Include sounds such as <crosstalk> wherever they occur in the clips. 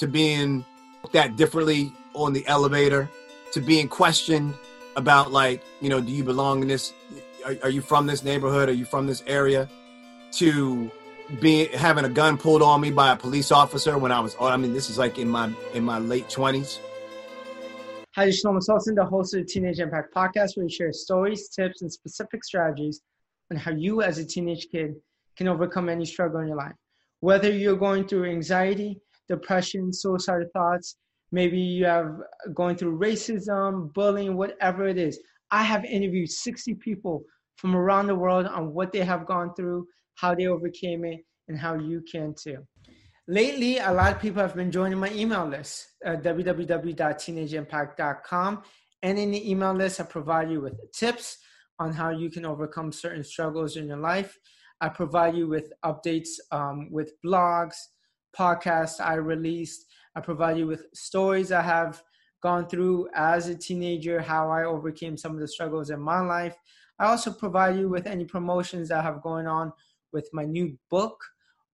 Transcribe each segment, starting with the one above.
to being that differently on the elevator to being questioned about like you know do you belong in this are, are you from this neighborhood? Are you from this area? To being having a gun pulled on me by a police officer when I was oh, I mean this is like in my in my late 20s Hi, this is Shlomo Sultan, the host of the Teenage Impact Podcast, where we share stories, tips, and specific strategies on how you, as a teenage kid, can overcome any struggle in your life. Whether you're going through anxiety, depression, suicidal thoughts, maybe you have going through racism, bullying, whatever it is. I have interviewed 60 people from around the world on what they have gone through, how they overcame it, and how you can too. Lately, a lot of people have been joining my email list at www.teenageimpact.com. And in the email list, I provide you with tips on how you can overcome certain struggles in your life. I provide you with updates um, with blogs, podcasts I released. I provide you with stories I have gone through as a teenager, how I overcame some of the struggles in my life. I also provide you with any promotions I have going on with my new book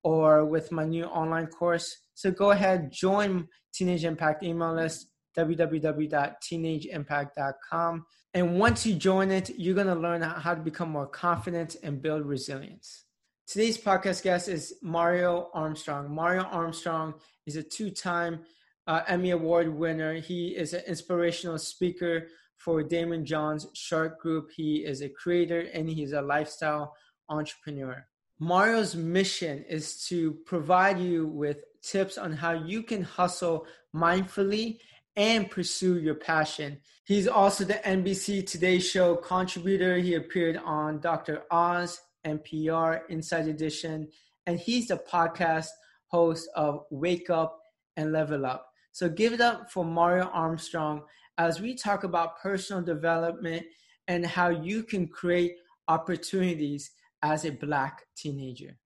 or with my new online course. So go ahead, join Teenage Impact email list, www.teenageimpact.com. And once you join it, you're going to learn how to become more confident and build resilience. Today's podcast guest is Mario Armstrong. Mario Armstrong is a two time uh, Emmy Award winner. He is an inspirational speaker for Daymond John's Shark Group. He is a creator and he's a lifestyle entrepreneur. Mario's mission is to provide you with tips on how you can hustle mindfully and pursue your passion. He's also the NBC Today Show contributor. He appeared on Dr. Oz, NPR, Inside Edition, and he's the podcast host of Wake Up and Level Up. So give it up for Mario Armstrong as we talk about personal development and how you can create opportunities as a black teenager.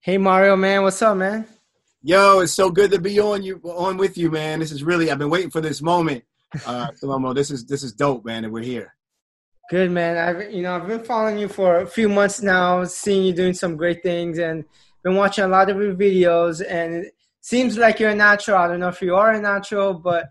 Hey Mario, man, what's up, man? Yo, it's so good to be on you on with you, man. This is really I've been waiting for this moment. Uh <laughs> Shlomo, this is this is dope, man, and we're here. Good man. I've you know I've been following you for a few months now, seeing you doing some great things, and been watching a lot of your videos. And it seems like you're a natural. I don't know if you are a natural, but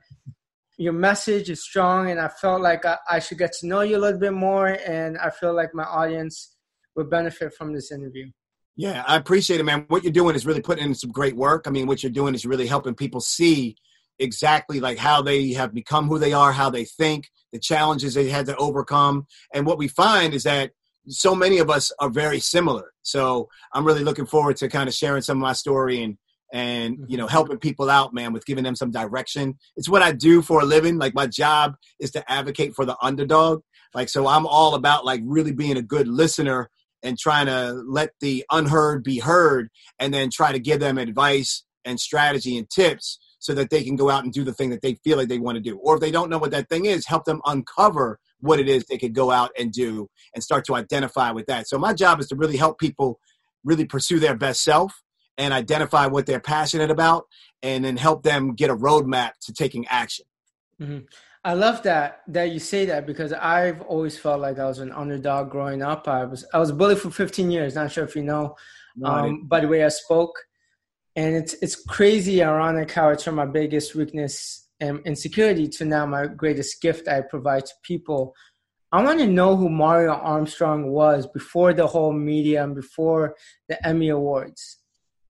your message is strong, and I felt like I, I should get to know you a little bit more. And I feel like my audience would benefit from this interview. Yeah, I appreciate it, man. What you're doing is really putting in some great work. I mean, what you're doing is really helping people see exactly like how they have become who they are, how they think, the challenges they had to overcome. And what we find is that so many of us are very similar. So I'm really looking forward to kind of sharing some of my story and and you know mm-hmm. helping people out man with giving them some direction it's what i do for a living like my job is to advocate for the underdog like so i'm all about like really being a good listener and trying to let the unheard be heard and then try to give them advice and strategy and tips so that they can go out and do the thing that they feel like they want to do. Or if they don't know what that thing is, help them uncover what it is they could go out and do and start to identify with that. So my job is to really help people really pursue their best self and identify what they're passionate about and then help them get a roadmap to taking action. Mm-hmm. I love that that you say that because I've always felt like I was an underdog growing up. I was I was bullied for 15 years. Not sure if you know, um, by the way I spoke, and it's it's crazy ironic how it's from my biggest weakness and insecurity to now my greatest gift I provide to people. I want to know who Mario Armstrong was before the whole media and before the Emmy Awards.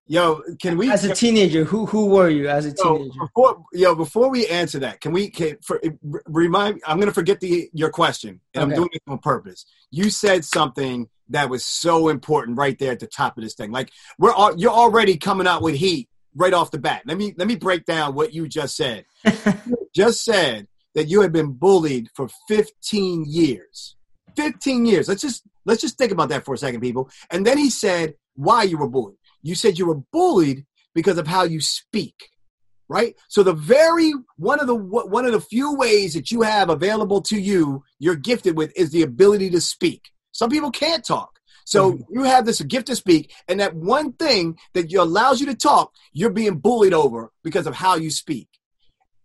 Yo, can we as a teenager? Who who were you as a teenager? Yo, before, yo, before we answer that, can we can, for, remind? I'm going to forget the your question, and okay. I'm doing it on purpose. You said something that was so important right there at the top of this thing. Like we're all, you're already coming out with heat right off the bat. Let me let me break down what you just said. <laughs> just said that you had been bullied for 15 years. 15 years. Let's just let's just think about that for a second, people. And then he said why you were bullied you said you were bullied because of how you speak right so the very one of the one of the few ways that you have available to you you're gifted with is the ability to speak some people can't talk so mm-hmm. you have this gift to speak and that one thing that allows you to talk you're being bullied over because of how you speak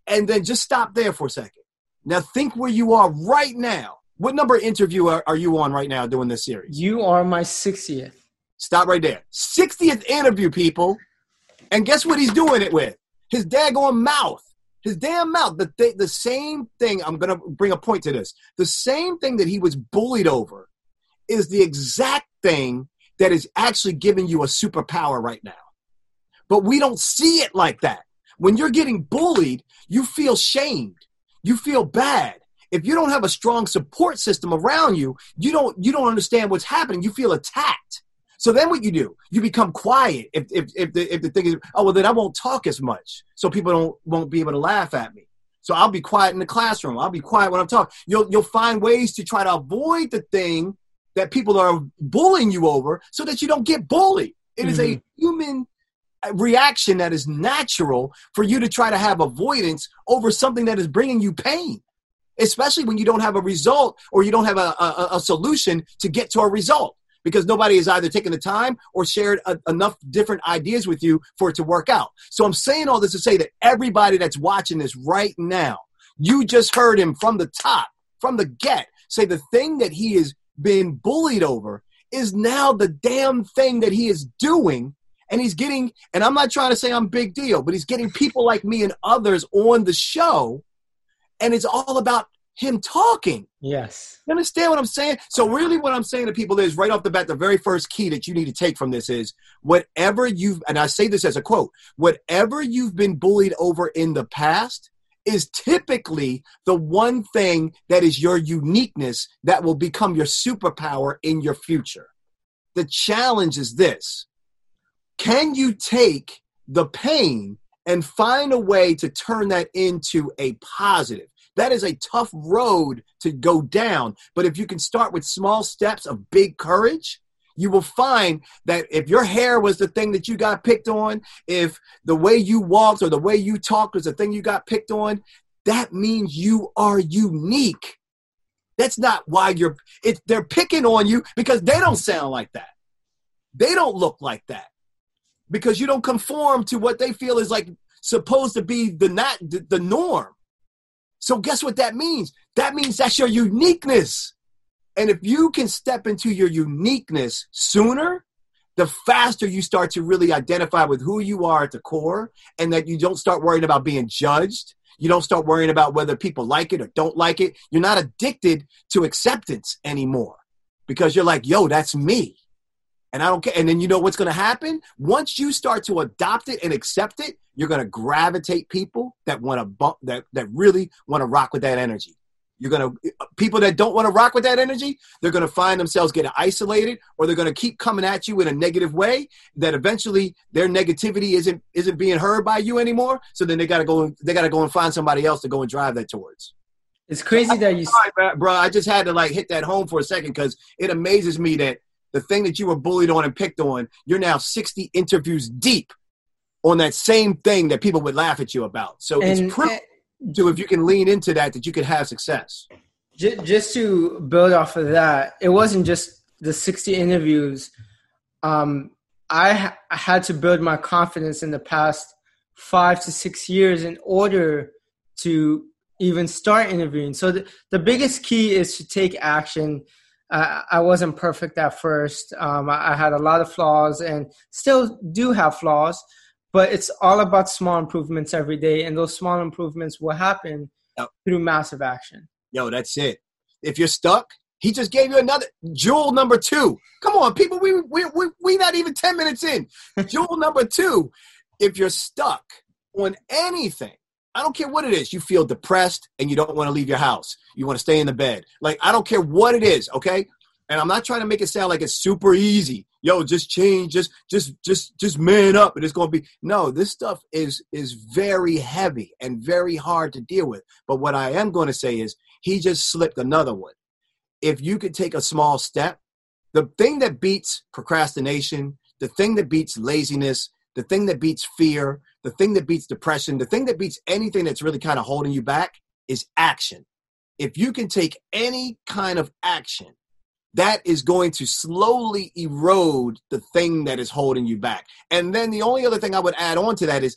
and then just stop there for a second now think where you are right now what number interview are, are you on right now doing this series you are my 60th Stop right there. 60th interview, people. And guess what he's doing it with? His daggone mouth. His damn mouth. The, th- the same thing, I'm going to bring a point to this. The same thing that he was bullied over is the exact thing that is actually giving you a superpower right now. But we don't see it like that. When you're getting bullied, you feel shamed. You feel bad. If you don't have a strong support system around you, you don't you don't understand what's happening. You feel attacked. So then what you do? You become quiet. If if if the if the thing is, oh well, then I won't talk as much, so people don't won't be able to laugh at me. So I'll be quiet in the classroom. I'll be quiet when I'm talking. You'll you'll find ways to try to avoid the thing that people are bullying you over, so that you don't get bullied. It mm-hmm. is a mm-hmm. human reaction that is natural for you to try to have avoidance over something that is bringing you pain especially when you don't have a result or you don't have a, a, a solution to get to a result because nobody has either taken the time or shared a, enough different ideas with you for it to work out. So I'm saying all this to say that everybody that's watching this right now, you just heard him from the top, from the get, say the thing that he is being bullied over is now the damn thing that he is doing. And he's getting, and I'm not trying to say I'm big deal, but he's getting people like me and others on the show. And it's all about him talking. Yes. You understand what I'm saying? So really what I'm saying to people is right off the bat, the very first key that you need to take from this is whatever you've, and I say this as a quote, whatever you've been bullied over in the past is typically the one thing that is your uniqueness that will become your superpower in your future. The challenge is this. Can you take the pain and find a way to turn that into a positive? That is a tough road to go down. But if you can start with small steps of big courage, you will find that if your hair was the thing that you got picked on, if the way you walked or the way you talked was the thing you got picked on, that means you are unique. That's not why you're it, they're picking on you because they don't sound like that. They don't look like that. Because you don't conform to what they feel is like supposed to be the not the, the norm. So guess what that means? That means that's your uniqueness. And if you can step into your uniqueness sooner, the faster you start to really identify with who you are at the core and that you don't start worrying about being judged. You don't start worrying about whether people like it or don't like it. You're not addicted to acceptance anymore because you're like, yo, that's me. And I don't care. And then you know what's going to happen? Once you start to adopt it and accept it, you're going to gravitate people that want to bump that that really want to rock with that energy. You're going to people that don't want to rock with that energy, they're going to find themselves getting isolated or they're going to keep coming at you in a negative way that eventually their negativity isn't isn't being heard by you anymore. So then they got to go they got to go and find somebody else to go and drive that towards. It's crazy that you sorry, bro, I just had to like hit that home for a second cuz it amazes me that the thing that you were bullied on and picked on, you're now 60 interviews deep on that same thing that people would laugh at you about. So and, it's proof to if you can lean into that that you could have success. Just to build off of that, it wasn't just the 60 interviews. Um, I, I had to build my confidence in the past five to six years in order to even start interviewing. So the, the biggest key is to take action I, I wasn't perfect at first. Um, I, I, had a lot of flaws and still do have flaws, but it's all about small improvements every day. And those small improvements will happen yep. through massive action. Yo, that's it. If you're stuck, he just gave you another jewel number two. Come on, people, we we we we not even ten minutes in. <laughs> jewel number two. If you're stuck on anything, I don't care what it is. You feel depressed and you don't want to leave your house. You want to stay in the bed. Like, I don't care what it is, okay? And I'm not trying to make it sound like it's super easy. Yo, just change, just just just just man up and it's to be No, this stuff is is very heavy and very hard to deal with. But what I am going to say is he just slipped another one. If you could take a small step, the thing that beats procrastination, the thing that beats laziness, the thing that beats fear, the thing that beats depression, the thing that beats anything that's really kind of holding you back is action. If you can take any kind of action, that is going to slowly erode the thing that is holding you back. And then the only other thing I would add on to that is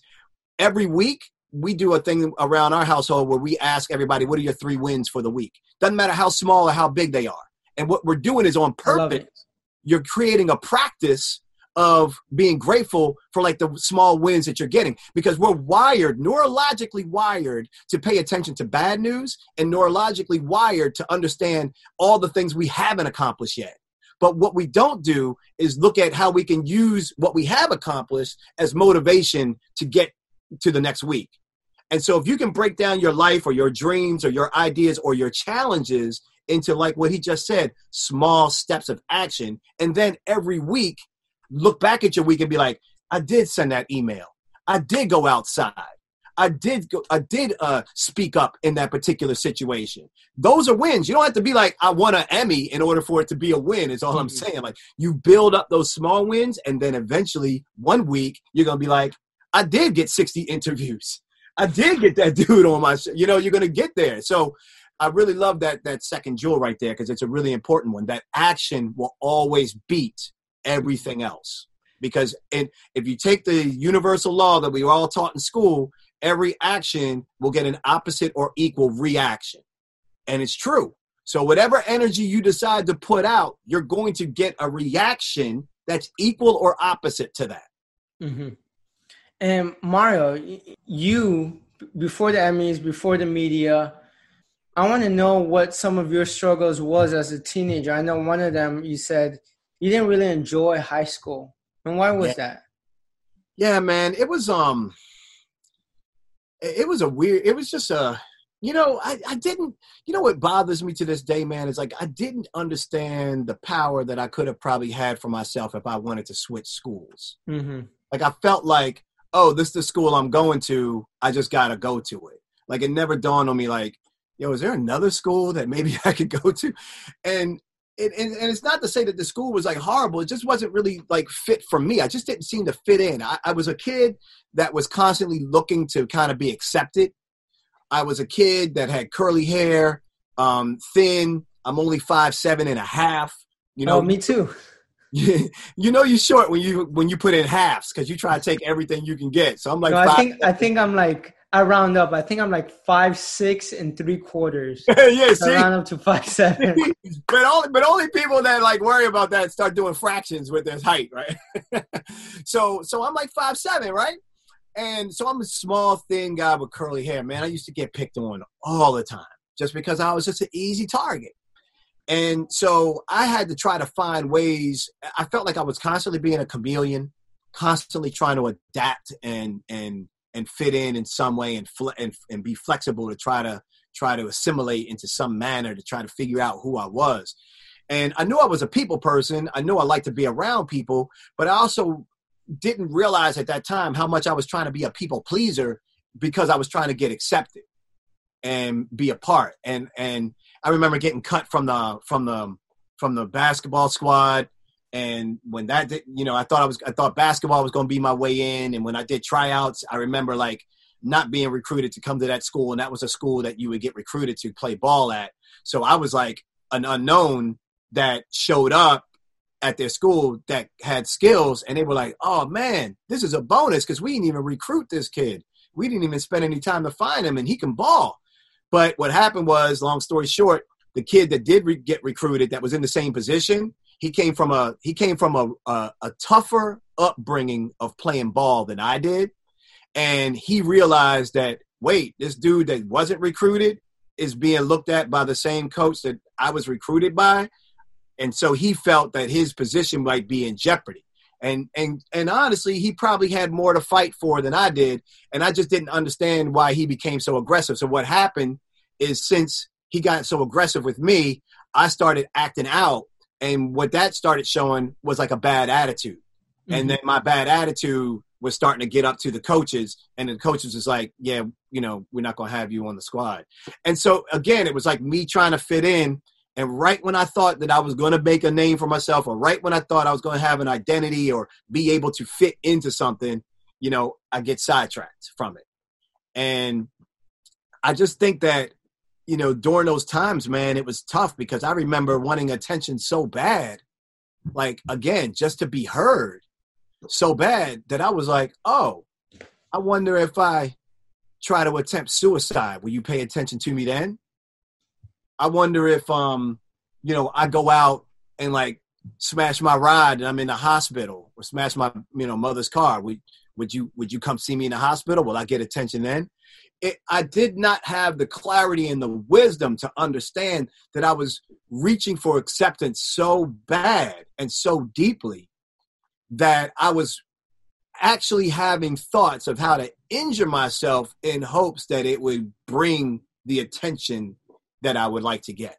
every week we do a thing around our household where we ask everybody, what are your three wins for the week? Doesn't matter how small or how big they are. And what we're doing is on purpose. You're creating a practice of being grateful for like the small wins that you're getting because we're wired, neurologically wired to pay attention to bad news and neurologically wired to understand all the things we haven't accomplished yet. But what we don't do is look at how we can use what we have accomplished as motivation to get to the next week. And so if you can break down your life or your dreams or your ideas or your challenges into like what he just said, small steps of action, and then every week look back at your week and be like, I did send that email. I did go outside. I did go, I did uh, speak up in that particular situation. Those are wins. You don't have to be like I won an Emmy in order for it to be a win. Is all I'm mm-hmm. saying. Like you build up those small wins, and then eventually one week you're gonna be like, I did get 60 <laughs> interviews. I did get that dude on my. You know, you're gonna get there. So I really love that that second jewel right there because it's a really important one. That action will always beat everything else. Because it, if you take the universal law that we were all taught in school, every action will get an opposite or equal reaction. And it's true. So, whatever energy you decide to put out, you're going to get a reaction that's equal or opposite to that. Mm-hmm. And Mario, you, before the Emmys, before the media, I want to know what some of your struggles was as a teenager. I know one of them you said you didn't really enjoy high school. And why was yeah. that? Yeah, man, it was um it was a weird it was just a you know, I, I didn't you know what bothers me to this day, man, is like I didn't understand the power that I could have probably had for myself if I wanted to switch schools. Mm-hmm. Like I felt like, oh, this is the school I'm going to, I just gotta go to it. Like it never dawned on me like, yo, is there another school that maybe <laughs> I could go to? And and, and, and, it's not to say that the school was like horrible. It just wasn't really like fit for me. I just didn't seem to fit in. I, I was a kid that was constantly looking to kind of be accepted. I was a kid that had curly hair, um, thin. I'm only five seven and a half. You know, oh, me too. <laughs> you know you're short when you when you put in halves because you try to take everything you can get. So I'm like, no, I think I think I'm like I round up. I think I'm like five six and three quarters. <laughs> yeah, see, I round up to five seven. <laughs> but only but only people that like worry about that start doing fractions with their height, right? <laughs> so so I'm like five seven, right? And so I'm a small, thin guy with curly hair. Man, I used to get picked on all the time just because I was just an easy target. And so I had to try to find ways. I felt like I was constantly being a chameleon, constantly trying to adapt and and and fit in in some way and, fl- and and be flexible to try to try to assimilate into some manner to try to figure out who I was. And I knew I was a people person. I knew I liked to be around people, but I also didn't realize at that time how much I was trying to be a people pleaser because I was trying to get accepted and be a part. And and I remember getting cut from the from the from the basketball squad and when that did, you know, I thought I was, I thought basketball was going to be my way in. And when I did tryouts, I remember like not being recruited to come to that school. And that was a school that you would get recruited to play ball at. So I was like an unknown that showed up at their school that had skills. And they were like, oh man, this is a bonus because we didn't even recruit this kid. We didn't even spend any time to find him and he can ball. But what happened was, long story short, the kid that did re- get recruited that was in the same position he came from a he came from a, a, a tougher upbringing of playing ball than I did, and he realized that wait, this dude that wasn't recruited is being looked at by the same coach that I was recruited by, and so he felt that his position might be in jeopardy. And and and honestly, he probably had more to fight for than I did, and I just didn't understand why he became so aggressive. So what happened is since he got so aggressive with me, I started acting out and what that started showing was like a bad attitude. Mm-hmm. and then my bad attitude was starting to get up to the coaches and the coaches was like yeah you know we're not going to have you on the squad. And so again it was like me trying to fit in and right when i thought that i was going to make a name for myself or right when i thought i was going to have an identity or be able to fit into something you know i get sidetracked from it. And i just think that you know, during those times, man, it was tough because I remember wanting attention so bad, like again, just to be heard so bad that I was like, oh, I wonder if I try to attempt suicide, will you pay attention to me then? I wonder if, um, you know, I go out and like smash my ride and I'm in the hospital or smash my you know mother's car, would would you would you come see me in the hospital? Will I get attention then? It, I did not have the clarity and the wisdom to understand that I was reaching for acceptance so bad and so deeply that I was actually having thoughts of how to injure myself in hopes that it would bring the attention that I would like to get.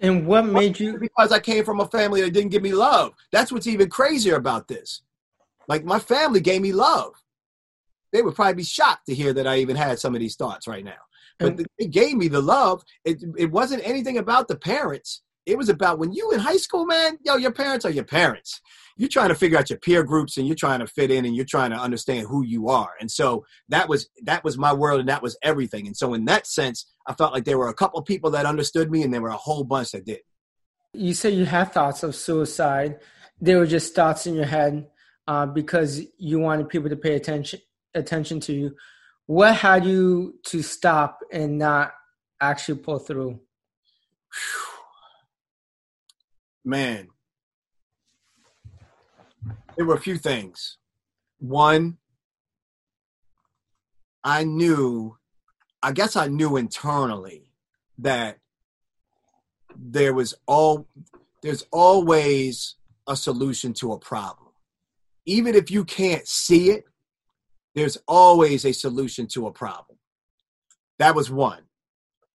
And what made you? Because I came from a family that didn't give me love. That's what's even crazier about this. Like my family gave me love. They would probably be shocked to hear that I even had some of these thoughts right now. But and, they gave me the love. It, it wasn't anything about the parents. It was about when you in high school, man, yo, your parents are your parents you're trying to figure out your peer groups and you're trying to fit in and you're trying to understand who you are and so that was that was my world and that was everything and so in that sense i felt like there were a couple of people that understood me and there were a whole bunch that didn't. you say you had thoughts of suicide they were just thoughts in your head uh, because you wanted people to pay attention attention to you what had you to stop and not actually pull through man there were a few things. One, I knew, I guess I knew internally that there was all there's always a solution to a problem. Even if you can't see it, there's always a solution to a problem. That was one.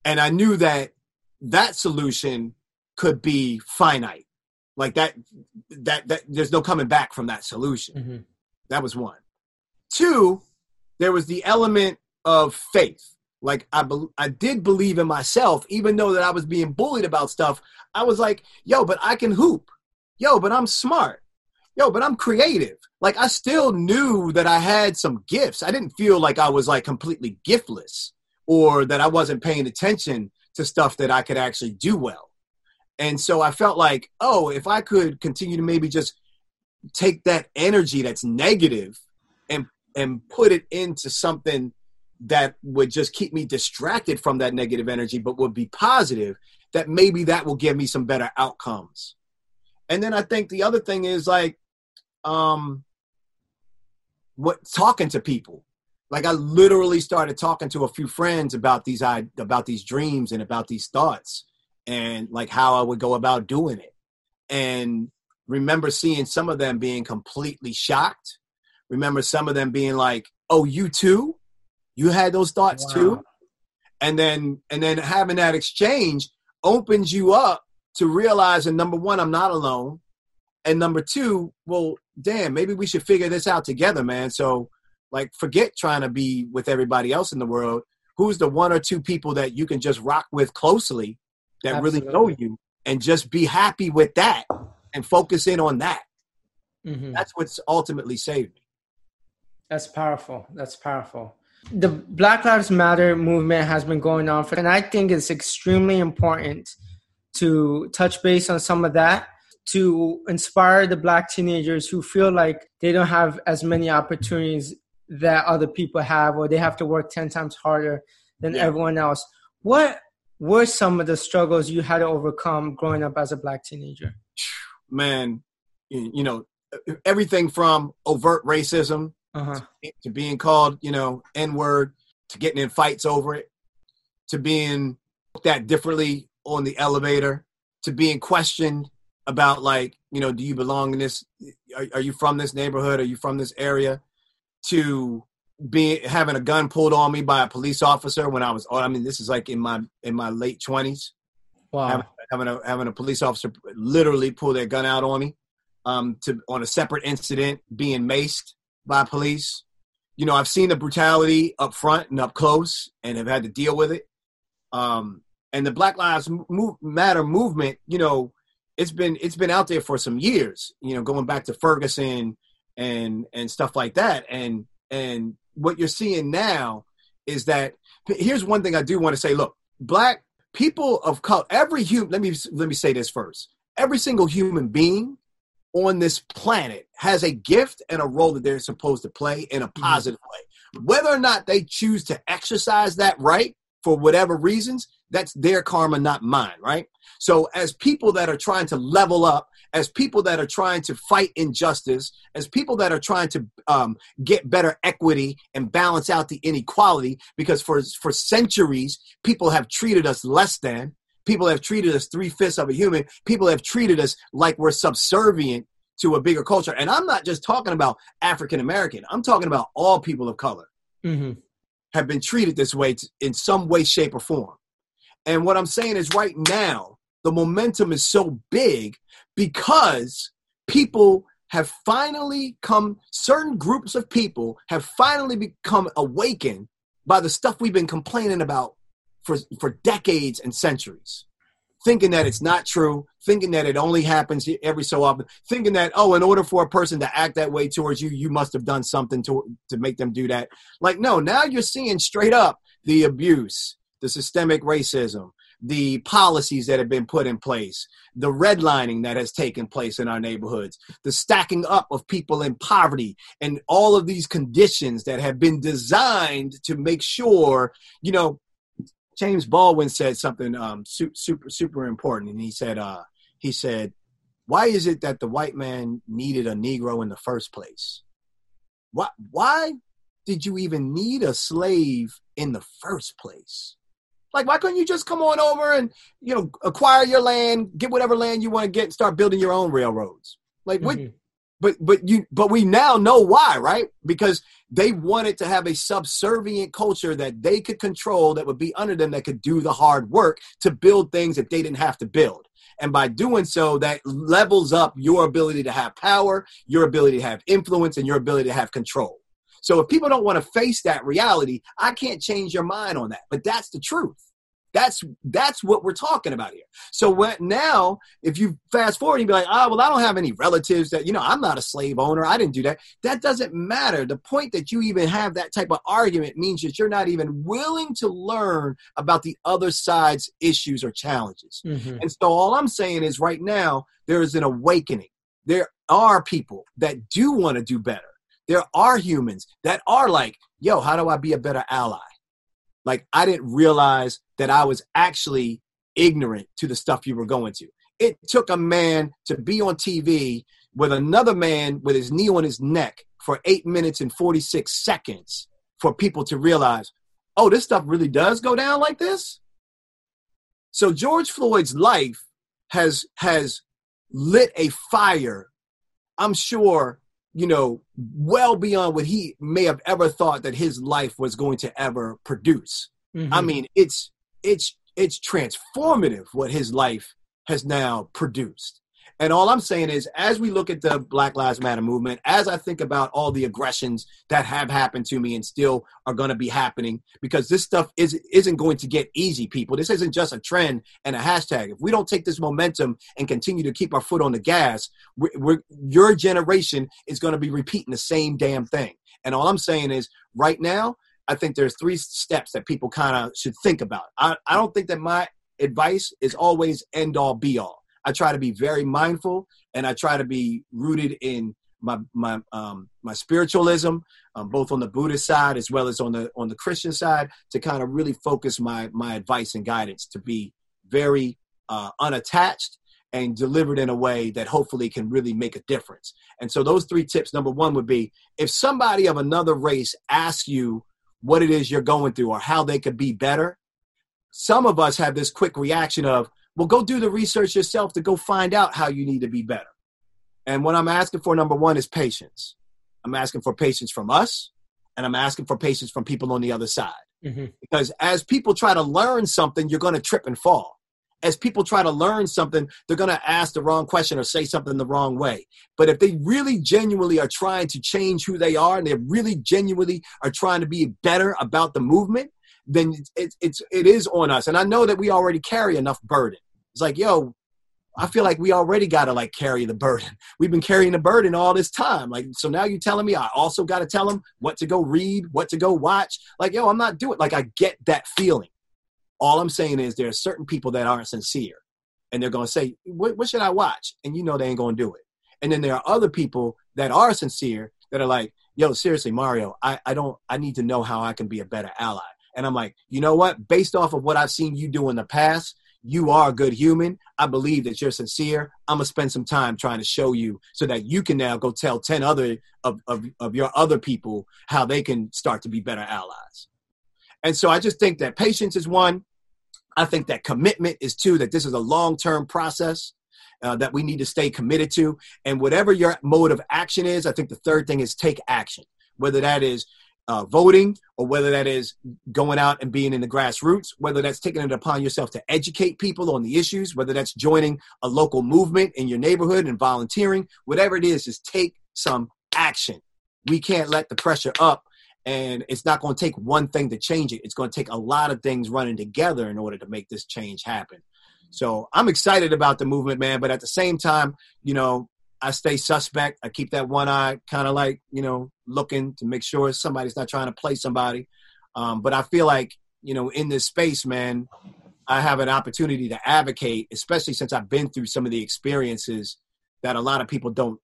And I knew that that solution could be finite. Like that that that there's no coming back from that solution. Mm-hmm. that was one. Two there was the element of faith. Like I, be- I did believe in myself even though that i was being bullied about stuff i was like yo but i can hoop. Yo but i'm smart. Yo but i'm creative like i still knew that i had some gifts. I didn't feel like i was like completely giftless or that i wasn't paying attention to stuff that i could actually do well. And so I felt like, oh, if I could continue to maybe just take that energy that's negative and and put it into something that would just keep me distracted from that negative energy but would be positive that maybe that will give me some better outcomes. And then i think the other thing is like um what talking to people like i literally started talking to a few friends about these i about these dreams and about these thoughts and like how I would go about doing it. And remember seeing some of them being completely shocked. Remember some of them being like, "Oh, you too? You had those thoughts wow. too?" And then and then having that exchange opens you up to realizing number one, I'm not alone. And number two, well, damn, maybe we should figure this out together, man. So like forget trying to be with everybody else in the world. Who's the one or two people that you can just rock with closely that Absolutely. really know you and just be happy with that and focus in on that. Mm-hmm. That's what's ultimately saved me. That's powerful. That's powerful. The Black Lives Matter movement has been going on for, and I think it's extremely important to touch base on some of that to inspire the black teenagers who feel like they don't have as many opportunities that other people have or they have to work 10 times harder than yeah. everyone else. What were some of the struggles you had to overcome growing up as a black teenager? Man, you know, everything from overt racism uh-huh. to being called, you know, N word, to getting in fights over it, to being looked at differently on the elevator, to being questioned about, like, you know, do you belong in this? Are, are you from this neighborhood? Are you from this area? To being having a gun pulled on me by a police officer when I was I mean this is like in my in my late twenties. Wow. Having, having, a having a police officer literally pull their gun out on me. Um, to on a separate incident, being maced by police. You know, I've seen the brutality up front and up close, and have had to deal with it. Um, and the Black Lives Matter movement, you know, it's been it's been out there for some years. You know, going back to Ferguson and and stuff like that, and and what you're seeing now is that here's one thing I do want to say. Look, black people of color, every human. Let me let me say this first. Every single human being on this planet has a gift and a role that they're supposed to play in a mm-hmm. positive way. Whether or not they choose to exercise that right for whatever reasons, That's their karma, not mine, right? So, as people that are trying to level up, as people that are trying to fight injustice, as people that are trying to um, get better equity and balance out the inequality, because for for centuries people have treated us less than, people have treated us three fifths of a human, people have treated us like we're subservient to a bigger culture. And I'm not just talking about African American. I'm talking about all people of color mm-hmm. have been treated this way in some way, shape, or form. And what I'm saying is, right now, the momentum is so big because people have finally come, certain groups of people have finally become awakened by the stuff we've been complaining about for, for decades and centuries. Thinking that it's not true, thinking that it only happens every so often, thinking that, oh, in order for a person to act that way towards you, you must have done something to, to make them do that. Like, no, now you're seeing straight up the abuse, the systemic racism, the policies that have been put in place, the redlining that has taken place in our neighborhoods, the stacking up of people in poverty, and all of these conditions that have been designed to make sure, you know, James Baldwin said something um, super super important, and he said uh, he said, "Why is it that the white man needed a Negro in the first place? Why why did you even need a slave in the first place?" Like, why couldn't you just come on over and, you know, acquire your land, get whatever land you want to get, and start building your own railroads? Like, what? Mm-hmm. But but you but we now know why, right? Because they wanted to have a subservient culture that they could control, that would be under them, that could do the hard work to build things that they didn't have to build. And by doing so, that levels up your ability to have power, your ability to have influence, and your ability to have control. So if people don't want to face that reality, I can't change your mind on that. But that's the truth. That's that's what we're talking about here. So when, now, if you fast forward, you'd be like, oh, well, I don't have any relatives that you know. I'm not a slave owner. I didn't do that. That doesn't matter. The point that you even have that type of argument means that you're not even willing to learn about the other side's issues or challenges. Mm-hmm. And so all I'm saying is, right now, there is an awakening. There are people that do want to do better there are humans that are like, yo, how do I be a better ally? Like, I didn't realize that I was actually ignorant to the stuff you were going to. It took a man to be on TV with another man with his knee on his neck for eight minutes and 46 seconds for people to realize, oh, this stuff really does go down like this? So George Floyd's life has has lit a fire, I'm sure, you know, well beyond what he may have ever thought that his life was going to ever produce. Mm-hmm. I mean, it's it's it's transformative what his life has now produced. And all I'm saying is, as we look at the Black Lives Matter movement, as I think about all the aggressions that have happened to me and still are going to be happening, because this stuff is, isn't going to get easy, people. This isn't just a trend and a hashtag. If we don't take this momentum and continue to keep our foot on the gas, we're, we're, your generation is going to be repeating the same damn thing. And all I'm saying is, right now, I think there's three steps that people kind of should think about. I, I don't think that my advice is always end all be all. I try to be very mindful and I try to be rooted in my my um, my spiritualism, um, both on the Buddhist side as well as on the on the Christian side, to kind of really focus my my advice and guidance to be very uh, unattached and delivered in a way that hopefully can really make a difference. And so those three tips. Number one would be if somebody of another race asks you what it is you're going through or how they could be better. Some of us have this quick reaction of, well, go do the research yourself to go find out how you need to be better. And what I'm asking for, number one, is patience. I'm asking for patience from us, and I'm asking for patience from people on the other side. Mm-hmm. Because as people try to learn something, you're going to trip and fall. As people try to learn something, they're going to ask the wrong question or say something the wrong way. But if they really genuinely are trying to change who they are and they really genuinely are trying to be better about the movement, then it's it's it is on us. And I know that we already carry enough burden. It's like, yo, I feel like we already got to like carry the burden. <laughs> We've been carrying the burden all this time. Like, so now you're telling me I also got to tell them what to go read, what to go watch. Like, yo, I'm not doing. Like, I get that feeling. All I'm saying is there are certain people that aren't sincere, and they're gonna say, what, what should I watch? And you know they ain't gonna do it. And then there are other people that are sincere that are like, yo, seriously, Mario, I, I don't, I need to know how I can be a better ally. And I'm like, you know what? Based off of what I've seen you do in the past, you are a good human. I believe that you're sincere. I'm gonna spend some time trying to show you so that you can now go tell 10 other of, of, of your other people how they can start to be better allies. And so I just think that patience is one. I think that commitment is two, that this is a long term process. Uh, that we need to stay committed to. And whatever your mode of action is, I think the third thing is take action, whether that is uh, voting or whether that is going out and being in the grassroots, whether that's taking it upon yourself to educate people on the issues, whether that's joining a local movement in your neighborhood and volunteering, whatever it is, just take some action. We can't let the pressure up and it's not going to take one thing to change it. It's going to take a lot of things running together in order to make this change happen. So I'm excited about the movement, man. But at the same time, you know, I stay suspect. I keep that one eye kind of like, you know, looking to make sure somebody's not trying to play somebody. Um, but I feel like, you know, in this space, man, I have an opportunity to advocate, especially since I've been through some of the experiences that a lot of people don't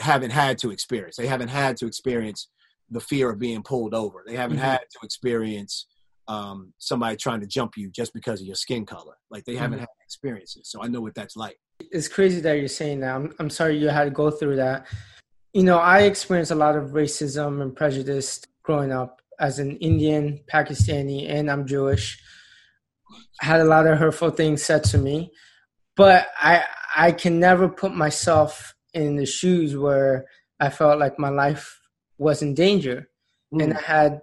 haven't had to experience. They haven't had to experience the fear of being pulled over. They haven't mm-hmm. had to experience um, somebody trying to jump you just because of your skin color. Like they haven't mm-hmm. had experiences. So I know what that's like. It's crazy that you're saying that. I'm, I'm sorry you had to go through that. You know, I experienced a lot of racism and prejudice growing up as an Indian, Pakistani, and I'm Jewish. I had a lot of hurtful things said to me, but I I can never put myself in the shoes where I felt like my life was in danger, mm. and I had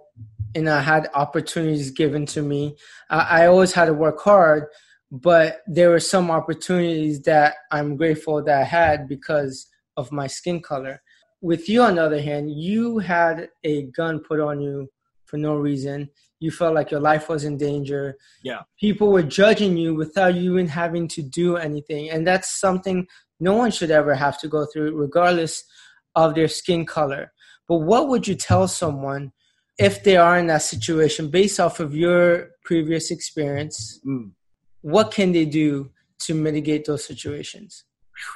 and I had opportunities given to me. I, I always had to work hard, but there were some opportunities that I'm grateful that I had because of my skin color. With you, on the other hand, you had a gun put on you for no reason. You felt like your life was in danger. Yeah. People were judging you without you even having to do anything. And that's something no one should ever have to go through, regardless of their skin color. But what would you tell someone if they are in that situation based off of your previous experience? Mm. What can they do to mitigate those situations?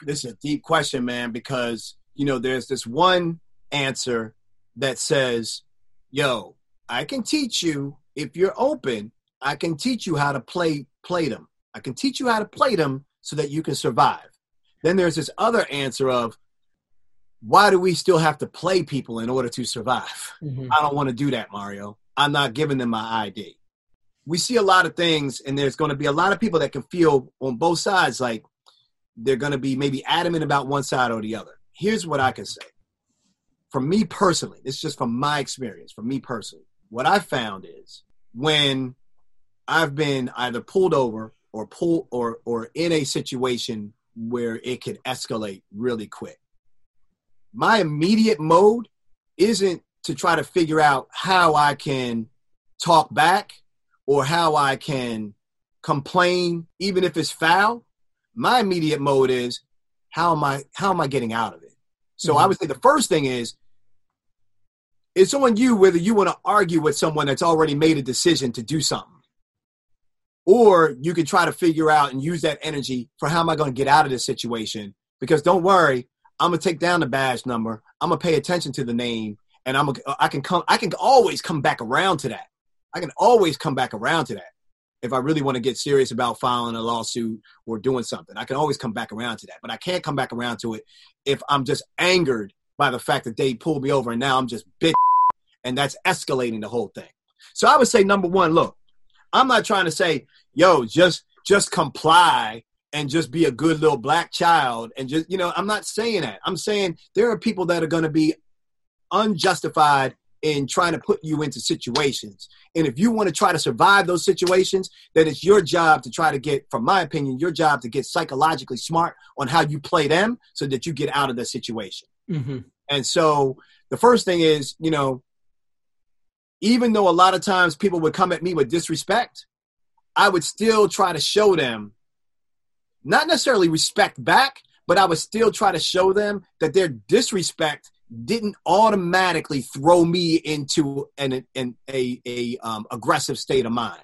This is a deep question, man, because you know there's this one answer that says, "Yo, I can teach you if you're open. I can teach you how to play play them. I can teach you how to play them so that you can survive." Then there's this other answer of, why do we still have to play people in order to survive? Mm-hmm. I don't want to do that, Mario. I'm not giving them my ID. We see a lot of things, and there's going to be a lot of people that can feel on both sides like they're going to be maybe adamant about one side or the other. Here's what I can say. For me personally, this is just from my experience, for me personally, what I found is when I've been either pulled over or pull or or in a situation where it could escalate really quick my immediate mode isn't to try to figure out how I can talk back or how I can complain, even if it's foul. My immediate mode is how am I how am I getting out of it? So mm-hmm. I would say the first thing is it's on you whether you want to argue with someone that's already made a decision to do something. Or you can try to figure out and use that energy for how am I going to get out of this situation? Because don't worry, I'm gonna take down the badge number. I'm gonna pay attention to the name, and I'm gonna, I can come. I can always come back around to that. I can always come back around to that if I really want to get serious about filing a lawsuit or doing something. I can always come back around to that, but I can't come back around to it if I'm just angered by the fact that they pulled me over and now I'm just bitch, and that's escalating the whole thing. So I would say number one, look, I'm not trying to say, yo, just just comply and just be a good little black child and just you know i'm not saying that i'm saying there are people that are going to be unjustified in trying to put you into situations and if you want to try to survive those situations then it's your job to try to get from my opinion your job to get psychologically smart on how you play them so that you get out of the situation mm-hmm. and so the first thing is you know even though a lot of times people would come at me with disrespect i would still try to show them not necessarily respect back, but I would still try to show them that their disrespect didn't automatically throw me into an, an a, a um, aggressive state of mind.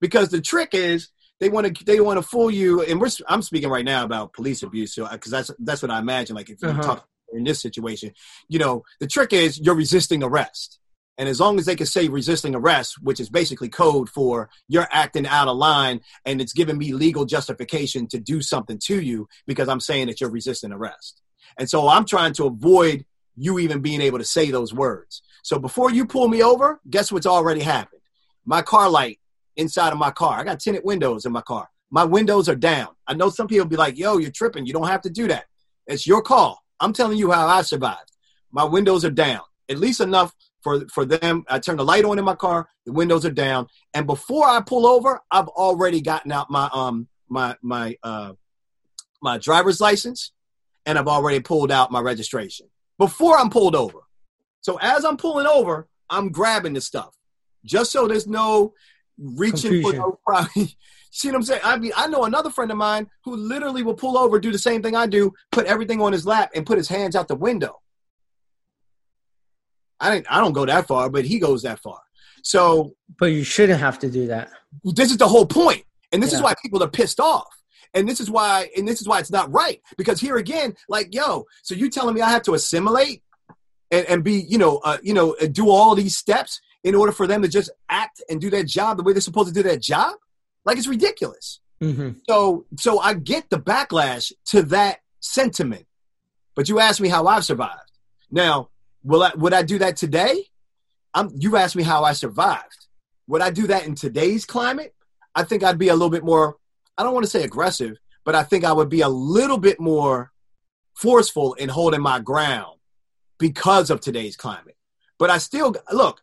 Because the trick is they want to they want to fool you, and we're I'm speaking right now about police abuse, so because that's that's what I imagine. Like if you uh-huh. talk in this situation, you know, the trick is you're resisting arrest. And as long as they can say resisting arrest, which is basically code for you're acting out of line and it's giving me legal justification to do something to you because I'm saying that you're resisting arrest. And so I'm trying to avoid you even being able to say those words. So before you pull me over, guess what's already happened? My car light inside of my car. I got tinted windows in my car. My windows are down. I know some people be like, yo, you're tripping. You don't have to do that. It's your call. I'm telling you how I survived. My windows are down, at least enough for for them. I turn the light on in my car. The windows are down, and before I pull over, I've already gotten out my um my my uh my driver's license, and I've already pulled out my registration before I'm pulled over. So as I'm pulling over, I'm grabbing the stuff just so there's no reaching Confusion. for no problem. <laughs> See what I'm saying? I mean, I know another friend of mine who literally will pull over, do the same thing I do, put everything on his lap, and put his hands out the window. I didn't. I don't go that far, but he goes that far. So, but you shouldn't have to do that. This is the whole point, and this yeah. is why people are pissed off, and this is why, and this is why it's not right. Because here again, like, yo, so you telling me I have to assimilate and, and be, you know, uh, you know, do all these steps in order for them to just act and do their job the way they're supposed to do their job? Like, it's ridiculous. Mm-hmm. So, so I get the backlash to that sentiment, but you asked me how I've survived. Now, Will I would I do that today? I'm, you asked me how I survived. Would I do that in today's climate? I think I'd be a little bit more. I don't want to say aggressive, but I think I would be a little bit more forceful in holding my ground because of today's climate. But I still look.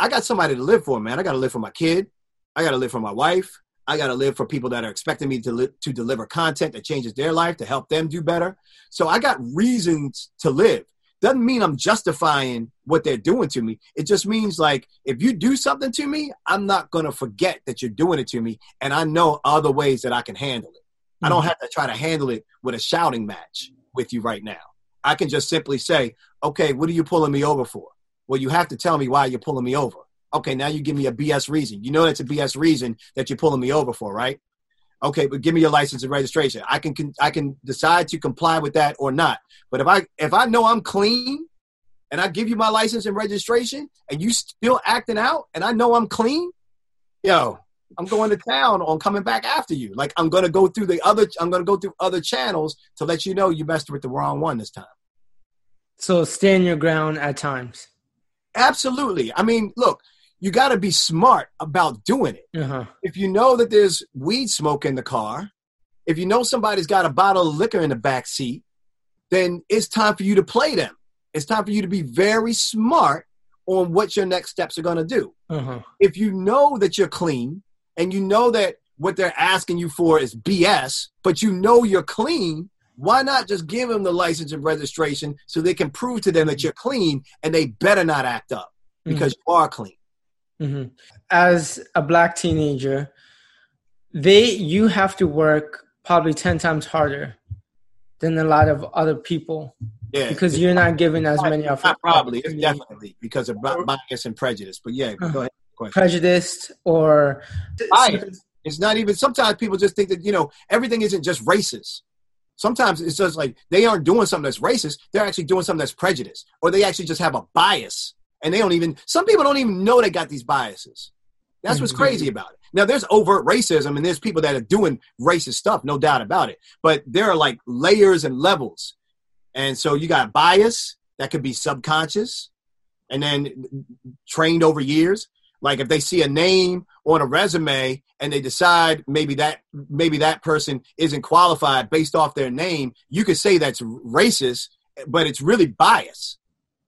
I got somebody to live for, man. I got to live for my kid. I got to live for my wife. I got to live for people that are expecting me to li- to deliver content that changes their life to help them do better. So I got reasons to live doesn't mean I'm justifying what they're doing to me. It just means like if you do something to me, I'm not gonna forget that you're doing it to me, and I know other ways that I can handle it. Mm-hmm. I don't mm-hmm. have to try to handle it with a shouting match with you right now. I can just simply say, okay, what are you pulling me over for? Well, you have to tell me why you're pulling me over. Okay, now you give me a BS reason. You know that's a BS reason that you're pulling me over for, right? Okay but give me your license and registration. I can, i can decide to comply with that or not. But if i if i know i'm clean and i give you my license and registration and you still acting out and i know i'm clean yo i'm going to town on coming back after you. Like i'm going to go through the other i'm going to go through other channels to let you know you messed with the wrong one this time. So stand your ground at times. Absolutely. I mean look you got to be smart about doing it. Uh-huh. If you know that there's weed smoke in the car, if you know somebody's got a bottle of liquor in the back seat, then it's time for you to play them. It's time for you to be very smart on what your next steps are going to do. Uh-huh. If you know that you're clean and you know that what they're asking you for is BS, but you know you're clean, why not just give them the license and registration so they can prove to them that you're clean and they better not act up because mm-hmm. you are clean. Mm-hmm. As a black teenager, they you have to work probably ten times harder than a lot of other people. Yeah, because you're not given as many of probably it's definitely because of bias and prejudice. But yeah, go ahead. Prejudiced or bias. It's not even. Sometimes people just think that you know everything isn't just racist. Sometimes it's just like they aren't doing something that's racist. They're actually doing something that's prejudiced, or they actually just have a bias and they don't even some people don't even know they got these biases. That's what's crazy about it. Now there's overt racism and there's people that are doing racist stuff no doubt about it. But there are like layers and levels. And so you got bias that could be subconscious and then trained over years. Like if they see a name on a resume and they decide maybe that maybe that person isn't qualified based off their name you could say that's racist but it's really bias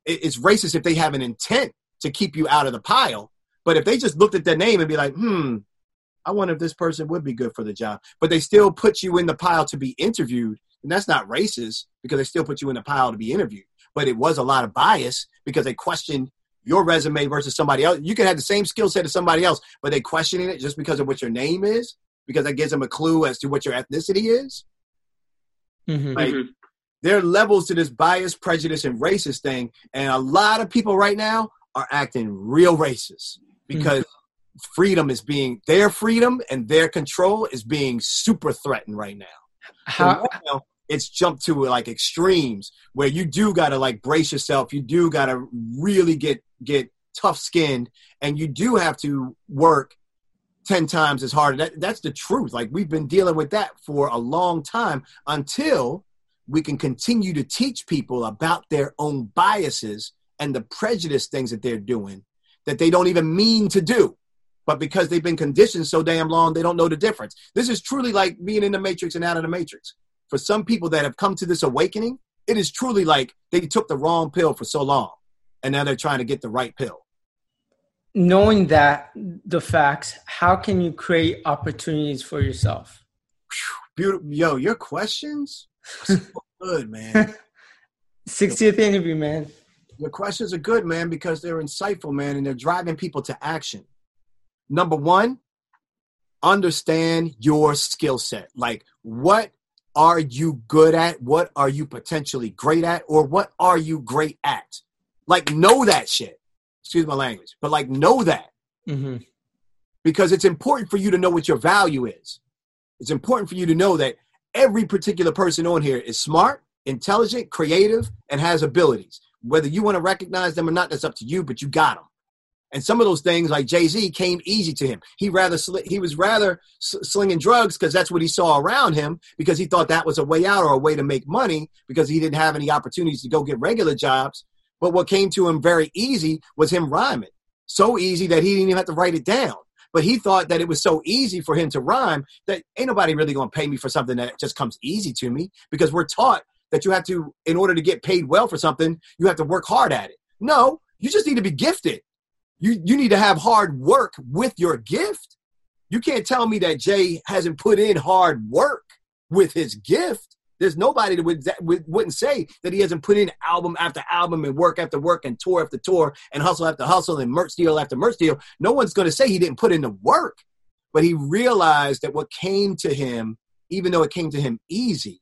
it's racist if they have an intent to keep you out of the pile. But if they just looked at their name and be like, hmm, I wonder if this person would be good for the job. But they still put you in the pile to be interviewed. And that's not racist because they still put you in the pile to be interviewed. But it was a lot of bias because they questioned your resume versus somebody else. You can have the same skill set as somebody else, but they questioning it just because of what your name is, because that gives them a clue as to what your ethnicity is. Mm-hmm. Like, mm-hmm there are levels to this bias, prejudice, and racist thing, and a lot of people right now are acting real racist because mm-hmm. freedom is being their freedom and their control is being super threatened right now. How? So now, it's jumped to like extremes where you do got to like brace yourself. You do got to really get get tough skinned and you do have to work 10 times as hard. That, that's the truth. Like we've been dealing with that for a long time until we can continue to teach people about their own biases and the prejudice things that they're doing that they don't even mean to do. But because they've been conditioned so damn long, they don't know the difference. This is truly like being in the matrix and out of the matrix. For some people that have come to this awakening, it is truly like they took the wrong pill for so long and now they're trying to get the right pill. Knowing that the facts, how can you create opportunities for yourself? Beautiful. Yo, your questions so good, man. <laughs> 60th interview, man. Your questions are good, man, because they're insightful, man, and they're driving people to action. Number one, understand your skill set. Like, what are you good at? What are you potentially great at? Or what are you great at? Like, know that shit. Excuse my language, but like, know that. Mm-hmm. Because it's important for you to know what your value is. It's important for you to know that every particular person on here is smart, intelligent, creative, and has abilities. Whether you want to recognize them or not, that's up to you, but you got them. And some of those things, like Jay Z, came easy to him. He rather sl- he was rather slinging drugs because that's what he saw around him because he thought that was a way out or a way to make money because he didn't have any opportunities to go get regular jobs. But what came to him very easy was him rhyming. So easy that he didn't even have to write it down. But he thought that it was so easy for him to rhyme that ain't nobody really going to pay me for something that just comes easy to me because we're taught that you have to, in order to get paid well for something, you have to work hard at it. No, you just need to be gifted. You, you need to have hard work with your gift. You can't tell me that Jay hasn't put in hard work with his gift. There's nobody that would that wouldn't say that he hasn't put in album after album and work after work and tour after tour and hustle after hustle and merch deal after merch deal. No one's going to say he didn't put in the work, but he realized that what came to him, even though it came to him easy,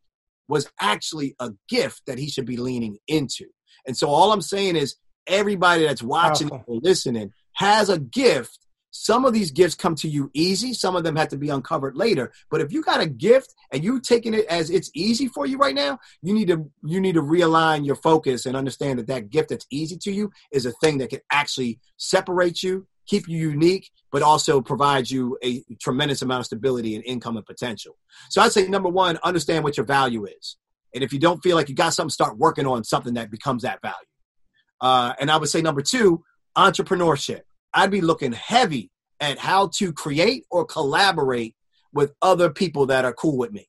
was actually a gift that he should be leaning into. And so all I'm saying is everybody that's watching or listening has a gift some of these gifts come to you easy. Some of them have to be uncovered later. But if you got a gift and you're taking it as it's easy for you right now, you need to you need to realign your focus and understand that that gift that's easy to you is a thing that can actually separate you, keep you unique, but also provide you a tremendous amount of stability and income and potential. So I'd say number one, understand what your value is. And if you don't feel like you got something, start working on something that becomes that value. Uh, and I would say number two, entrepreneurship. I'd be looking heavy at how to create or collaborate with other people that are cool with me,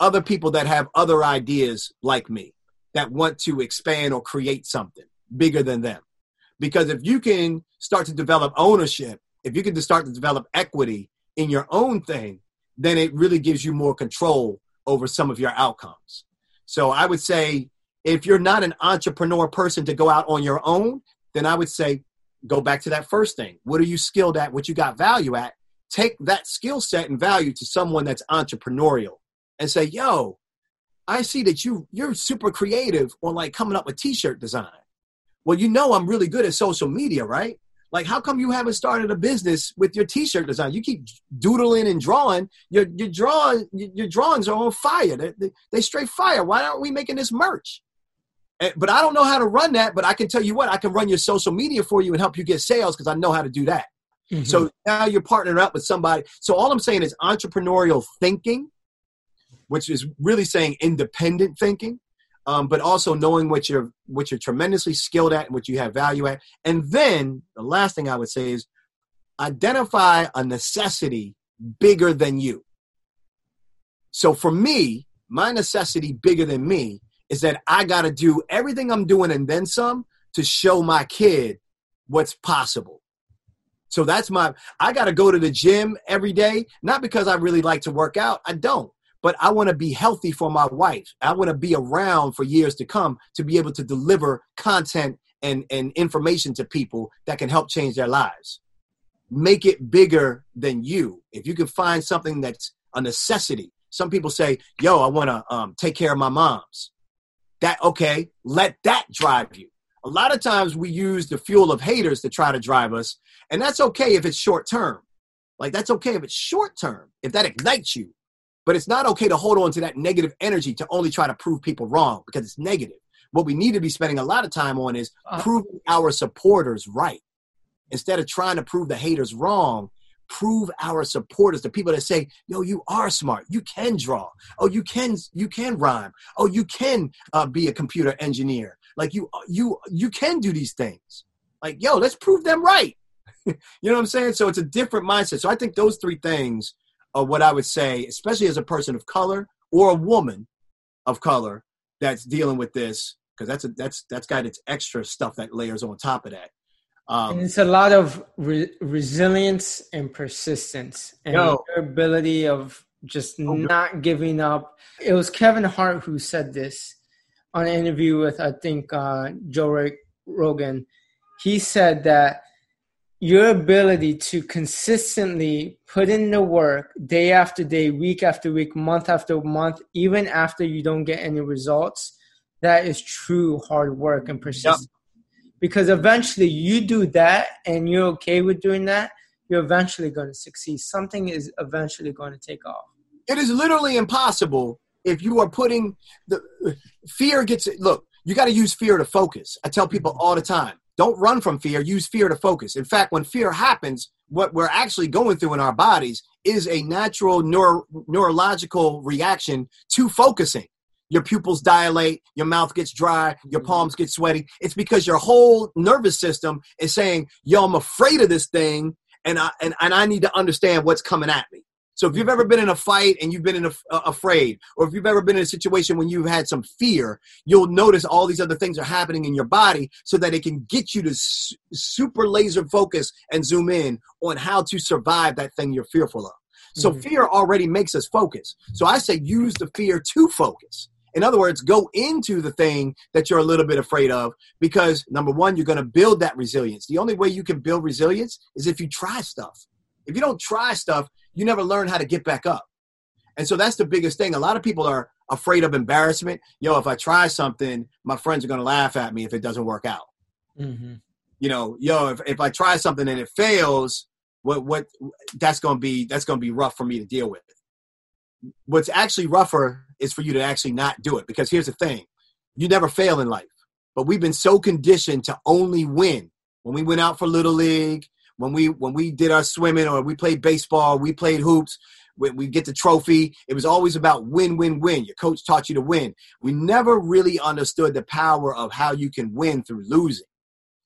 other people that have other ideas like me, that want to expand or create something bigger than them. Because if you can start to develop ownership, if you can start to develop equity in your own thing, then it really gives you more control over some of your outcomes. So I would say if you're not an entrepreneur person to go out on your own, then I would say go back to that first thing. What are you skilled at? What you got value at? Take that skill set and value to someone that's entrepreneurial and say, yo, I see that you you're super creative on like coming up with t-shirt design. Well, you know I'm really good at social media, right? Like, how come you haven't started a business with your t-shirt design? You keep doodling and drawing. Your your drawing your drawings are on fire. They, they, they straight fire. Why aren't we making this merch? But I don't know how to run that. But I can tell you what, I can run your social media for you and help you get sales because I know how to do that. Mm-hmm. So now you're partnering up with somebody. So all I'm saying is entrepreneurial thinking, which is really saying independent thinking, um, but also knowing what you're what you're tremendously skilled at and what you have value at. And then the last thing I would say is identify a necessity bigger than you. So for me, my necessity bigger than me is that I got to do everything I'm doing and then some to show my kid what's possible. So that's my, I got to go to the gym every day, not because I really like to work out. I don't. But I want to be healthy for my wife. I want to be around for years to come to be able to deliver content and, and information to people that can help change their lives. Make it bigger than you. If you can find something that's a necessity, some people say, yo, I want to um, take care of my moms that okay let that drive you. A lot of times we use the fuel of haters to try to drive us and that's okay if it's short term. Like that's okay if it's short term if that ignites you. But it's not okay to hold on to that negative energy to only try to prove people wrong because it's negative. What we need to be spending a lot of time on is uh, proving our supporters right instead of trying to prove the haters wrong, prove our supporters, the people that say, "Yo, you are smart. You can draw. Oh, you can you can rhyme. Oh, you can uh, be a computer engineer. Like you you you can do these things. Like yo, let's prove them right. <laughs> you know what I'm saying? So it's a different mindset. So I think those three things are what I would say, especially as a person of color or a woman of color that's dealing with this, because that's a, that's that's got its extra stuff that layers on top of that. Um, it's a lot of re- resilience and persistence and yo, your ability of just oh, not giving up. It was Kevin Hart who said this on an interview with I think uh, Joe Rogan. He said that your ability to consistently put in the work day after day, week after week, month after month, even after you don't get any results, that is true hard work and persistence because eventually you do that and you're okay with doing that you're eventually going to succeed. Something is eventually going to take off. It is literally impossible if you are putting the fear gets look you got to use fear to focus. I tell people all the time don't run from fear use fear to focus. In fact when fear happens what we're actually going through in our bodies is a natural neuro, neurological reaction to focusing your pupils dilate, your mouth gets dry, your mm-hmm. palms get sweaty. It's because your whole nervous system is saying, "Yo, I'm afraid of this thing, and I and, and I need to understand what's coming at me." So if you've ever been in a fight and you've been in a, uh, afraid, or if you've ever been in a situation when you've had some fear, you'll notice all these other things are happening in your body, so that it can get you to su- super laser focus and zoom in on how to survive that thing you're fearful of. So mm-hmm. fear already makes us focus. So I say use the fear to focus. In other words, go into the thing that you're a little bit afraid of because number one, you're going to build that resilience. The only way you can build resilience is if you try stuff. If you don't try stuff, you never learn how to get back up. And so that's the biggest thing. A lot of people are afraid of embarrassment. Yo, if I try something, my friends are going to laugh at me if it doesn't work out. Mm-hmm. You know, yo, if, if I try something and it fails, what what that's going to be that's going to be rough for me to deal with. What's actually rougher is for you to actually not do it. Because here's the thing you never fail in life. But we've been so conditioned to only win. When we went out for Little League, when we when we did our swimming or we played baseball, we played hoops, when we get the trophy, it was always about win, win, win. Your coach taught you to win. We never really understood the power of how you can win through losing.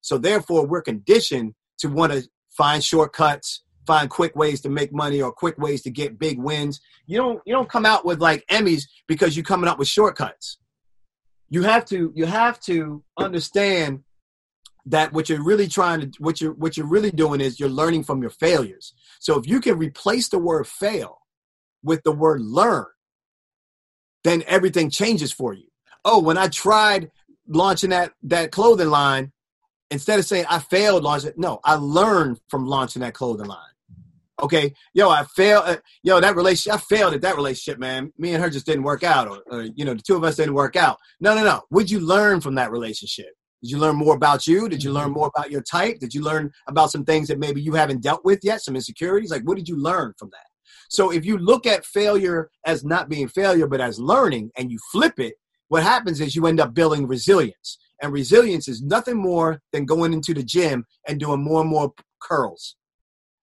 So therefore, we're conditioned to want to find shortcuts, find quick ways to make money or quick ways to get big wins. You don't you don't come out with like Emmys because you're coming up with shortcuts. You have to you have to understand that what you're really trying to what you're what you're really doing is you're learning from your failures. So if you can replace the word fail with the word learn, then everything changes for you. Oh, when I tried launching that that clothing line, instead of saying I failed launching, it, no, I learned from launching that clothing line. Okay, yo, I failed. Uh, yo, that relationship, I failed at that relationship, man. Me and her just didn't work out, or, or you know, the two of us didn't work out. No, no, no. What'd you learn from that relationship? Did you learn more about you? Did you learn mm-hmm. more about your type? Did you learn about some things that maybe you haven't dealt with yet, some insecurities? Like, what did you learn from that? So, if you look at failure as not being failure, but as learning, and you flip it, what happens is you end up building resilience. And resilience is nothing more than going into the gym and doing more and more curls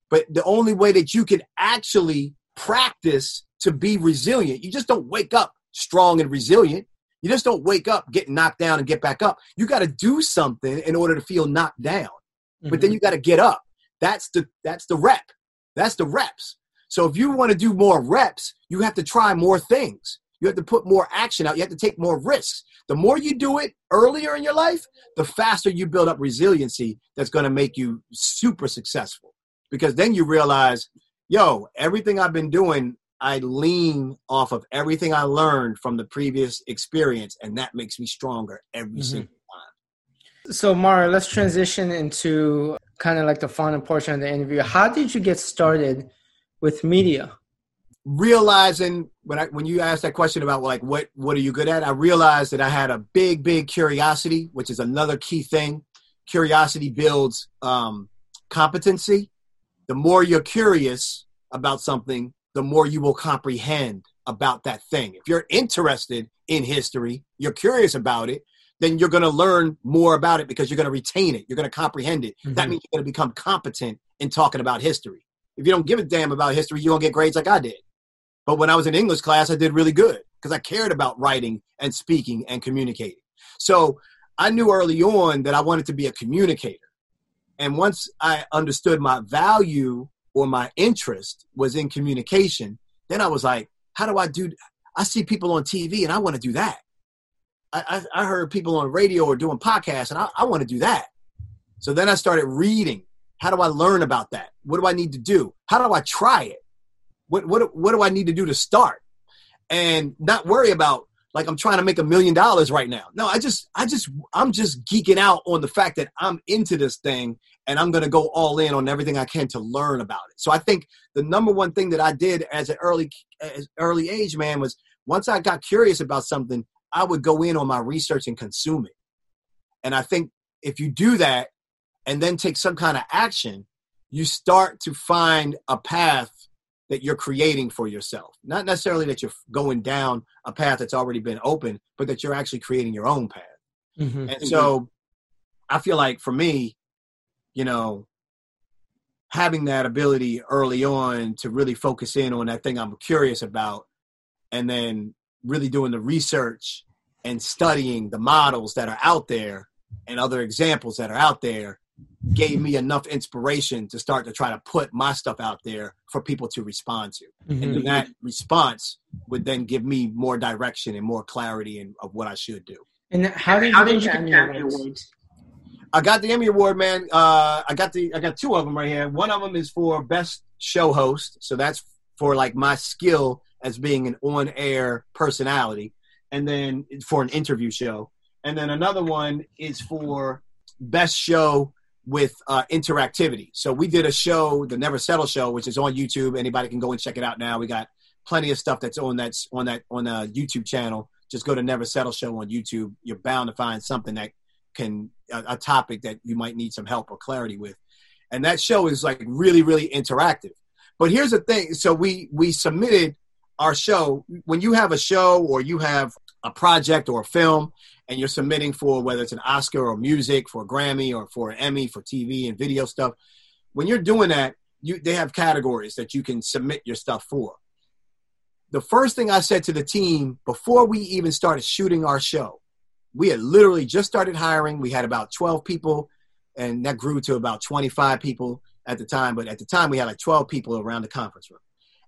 but the only way that you can actually practice to be resilient, you just don't wake up strong and resilient. You just don't wake up, get knocked down, and get back up. You got to do something in order to feel knocked down. Mm-hmm. But then mm-hmm. you got to get up. That's the that's the rep. That's the reps. So if you want to do more reps, you have to try more things. You have to put more action out. You have to take more risks. The more you do it earlier in your life, the faster you build up resiliency that's going to make you super successful because then you realize, yo, everything I've been doing, I lean off of everything I learned from the previous experience, and that makes me stronger every mm-hmm. single time. So, Mario, let's transition into kind of like the final portion of the interview. How did you get started with media? Realizing when I when you asked that question about like what what are you good at, I realized that I had a big big curiosity, which is another key thing. Curiosity builds um, competency the more you're curious about something, the more you will comprehend about that thing. If you're interested in history, you're curious about it, then you're going to learn more about it because you're going to retain it. You're going to comprehend it. Mm-hmm. That means you're going to become competent in talking about history. If you don't give a damn about history, you don't get grades like I did. But when I was in English class, I did really good because I cared about writing and speaking and communicating. So I knew early on that I wanted to be a communicator. And once I understood my value or my interest was in communication, then I was like, how do I do? I see people on TV and I want to do that. I, I, I heard people on radio or doing podcasts and I, I want to do that. So then I started reading. How do I learn about that? What do I need to do? How do I try it? What, what, what do I need to do to start? And not worry about like I'm trying to make a million dollars right now. No, I just, I just, I'm just geeking out on the fact that I'm into this thing and I'm going to go all in on everything I can to learn about it. So I think the number one thing that I did as an early, as early age man was once I got curious about something, I would go in on my research and consume it. And I think if you do that and then take some kind of action, you start to find a path that you're creating for yourself. Not necessarily that you're going down a path that's already been open, but that you're actually creating your own path. Mm-hmm. And so I feel like for me, you know, having that ability early on to really focus in on that thing I'm curious about and then really doing the research and studying the models that are out there and other examples that are out there gave me enough inspiration to start to try to put my stuff out there for people to respond to. Mm-hmm. And that response would then give me more direction and more clarity in, of what I should do. And how did, how did you get the Emmy Awards? I got the Emmy Award, man. Uh, I got the I got two of them right here. One of them is for best show host, so that's for like my skill as being an on-air personality, and then for an interview show. And then another one is for best show with uh, interactivity. So we did a show, the Never Settle Show, which is on YouTube. Anybody can go and check it out now. We got plenty of stuff that's on that's on that on a YouTube channel. Just go to Never Settle Show on YouTube. You're bound to find something that can a, a topic that you might need some help or clarity with. And that show is like really really interactive. But here's the thing. So we we submitted our show when you have a show or you have a project or a film and you're submitting for whether it's an Oscar or music, for Grammy or for an Emmy, for TV and video stuff, when you're doing that, you they have categories that you can submit your stuff for. The first thing I said to the team before we even started shooting our show, we had literally just started hiring. We had about 12 people, and that grew to about 25 people at the time. But at the time, we had like 12 people around the conference room.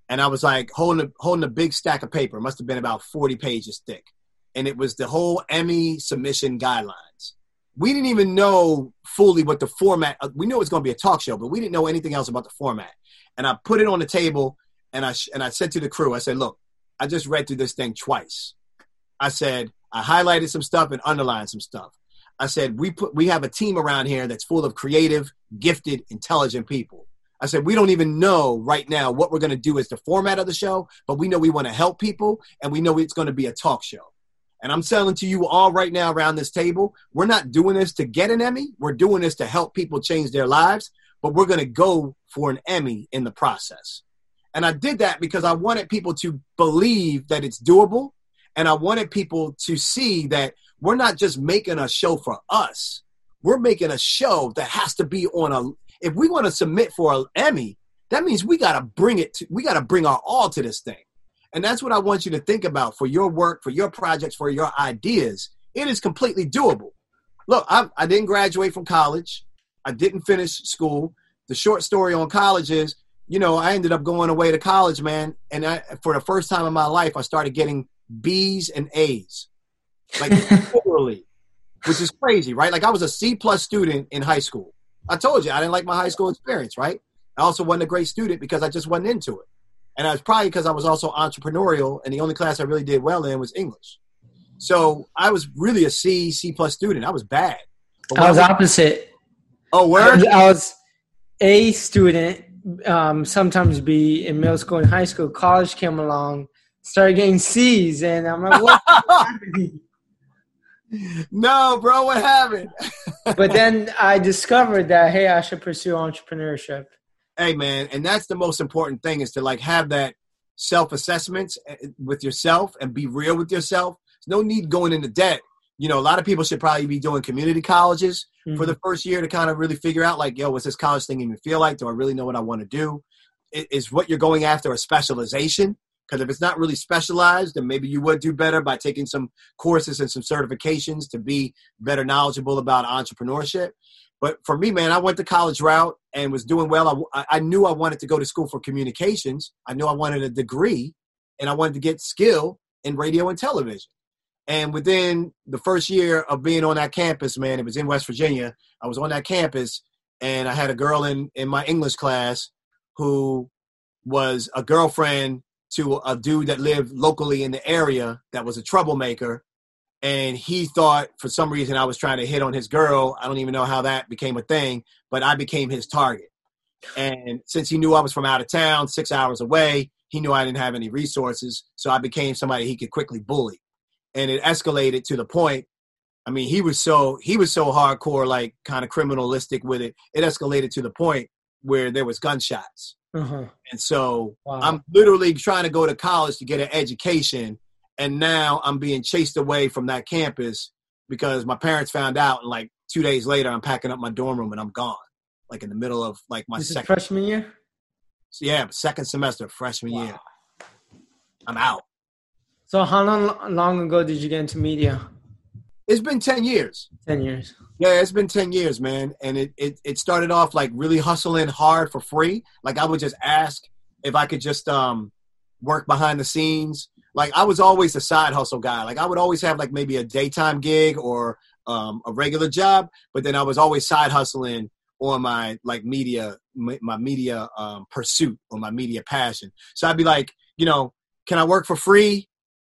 And I was like holding a, holding a big stack of paper. It must have been about 40 pages thick and it was the whole Emmy submission guidelines. We didn't even know fully what the format. Uh, we knew it was going to be a talk show, but we didn't know anything else about the format. And I put it on the table, and I and I said to the crew, I said, "Look, I just read through this thing twice. I said I highlighted some stuff and underlined some stuff. I said we put we have a team around here that's full of creative, gifted, intelligent people. I said, we don't even know right now what we're going to do as the format of the show, but we know we want to help people and we know it's going to be a talk show. And I'm selling to you all right now around this table, we're not doing this to get an Emmy. We're doing this to help people change their lives, but we're going to go for an Emmy in the process. And I did that because I wanted people to believe that it's doable. And I wanted people to see that we're not just making a show for us. We're making a show that has to be on a, if we want to submit for an Emmy, that means we got to bring it to, we got to bring our all to this thing. And that's what I want you to think about for your work, for your projects, for your ideas. It is completely doable. Look, I, I didn't graduate from college. I didn't finish school. The short story on college is, you know, I ended up going away to college, man. And I, for the first time in my life, I started getting B's and A's, like <laughs> literally, which is crazy, right? Like I was a C plus student in high school. I told you I didn't like my high school experience, right? I also wasn't a great student because I just wasn't into it and I was probably because I was also entrepreneurial, and the only class I really did well in was English. So I was really a C, C plus student. I was bad. I was I opposite. Oh, where I was, A student, um, sometimes B in middle school and high school. College came along, started getting C's, and I'm like, what? <laughs> no, bro, what happened? but then <laughs> I discovered that hey, I should pursue entrepreneurship hey man and that's the most important thing is to like have that self assessments eh, with yourself and be real with yourself there's no need going into debt you know, a lot of people should probably be doing community colleges mm-hmm. for the mm-hmm. first year to kind of really figure out, like, yo, what's this college thing even feel like? Do I really know what I want to do? Is what you're going after a specialization? Because if it's not really specialized, then maybe you would do better by taking some courses and some certifications to be better knowledgeable about entrepreneurship. But for me, man, I went the college route and was doing well. I, I knew I wanted to go to school for communications. I knew I wanted a degree and I wanted to get skill in radio and television. And within the first year of being on that campus, man, it was in West Virginia. I was on that campus and I had a girl in, in my English class who was a girlfriend to a dude that lived locally in the area that was a troublemaker and he thought for some reason I was trying to hit on his girl. I don't even know how that became a thing, but I became his target. And since he knew I was from out of town, six hours away, he knew I didn't have any resources, so I became somebody he could quickly bully. And it escalated to the point. I mean, he was so he was so hardcore, like kind of criminalistic with it. It escalated to the point where there was gunshots. Uh-huh. And so wow. I'm literally trying to go to college to get an education and now I'm being chased away from that campus because my parents found out, and like two days later, I'm packing up my dorm room and I'm gone, like in the middle of like my this second freshman year. So yeah, second semester, freshman wow. year. I'm out. So how long long ago did you get into media? It's been ten years. Ten years. Yeah, it's been ten years, man. And it, it it started off like really hustling hard for free. Like I would just ask if I could just um work behind the scenes like I was always a side hustle guy. Like I would always have like maybe a daytime gig or um, a regular job, but then I was always side hustling on my like media my media um, pursuit or my media passion. So I'd be like, you know, can I work for free?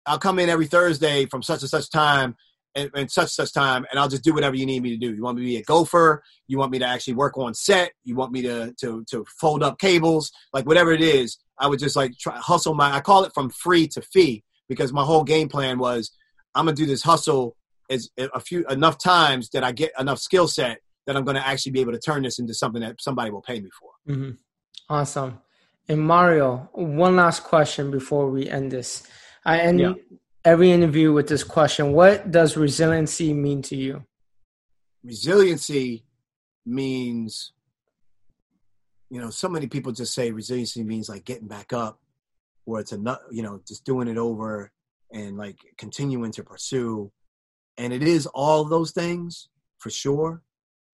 I'll come in every Thursday from such and such time and, and, such such time, and I'll just do whatever you need me to do. You want me to be a gopher? You want me to actually work on set? You want me to to to fold up cables? Like whatever it is, I would just like try hustle my. I call it from free to fee because my whole game plan was I'm gonna do this hustle as a few enough times that I get enough skill set that I'm gonna actually be able to turn this into something that somebody will pay me for. Mm-hmm. Awesome. And Mario, one last question before we end this. I end yeah every interview with this question What does resiliency mean to you? Resiliency means, you know, so many people just say resiliency means like getting back up, or it's a, you know, just doing it over and like continuing to pursue. And it is all those things for sure.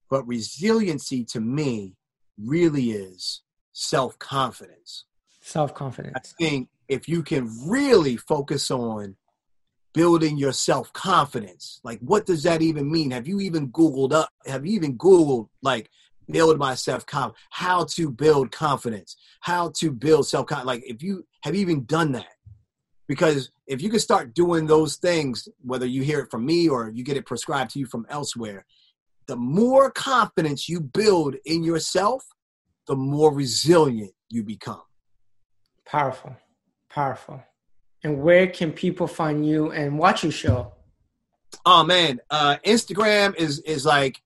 But resiliency to me really is self confidence. Self confidence. I think if you can really focus on building your self confidence. Like, what does that even mean? Have you even Googled up? Have you even Googled, like, build my self confidence? How to build confidence? How to build self confidence? Like, if you have you even done that? Because if you can start doing those things, whether you hear it from me or you get it prescribed to you from elsewhere, the more confidence you build in yourself, the more resilient you become. Powerful. Powerful and where can people find you and watch your show? Oh man, uh, Instagram is is like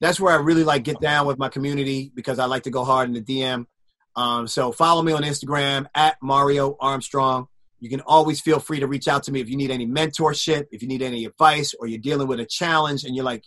that's where I really like get down with my community because I like to go hard in the DM. Um, so follow me on Instagram at Mario Armstrong. You can always feel free to reach out to me if you need any mentorship, if you need any advice, or you're dealing with a challenge and you're like,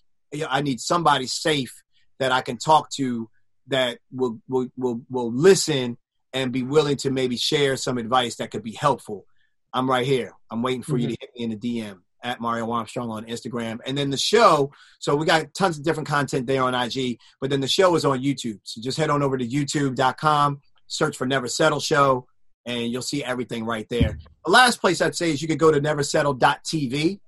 I need somebody safe that I can talk to that will will will, will listen and be willing to maybe share some advice that could be helpful. I'm right here. I'm waiting for mm-hmm. you to hit me in the DM at Mario Armstrong on Instagram. And then the show, so we got tons of different content there on IG, but then the show is on YouTube. So just head on over to youtube.com, search for Never Settle Show, and you'll see everything right there. The last place I'd say is you could go to neversettle.tv.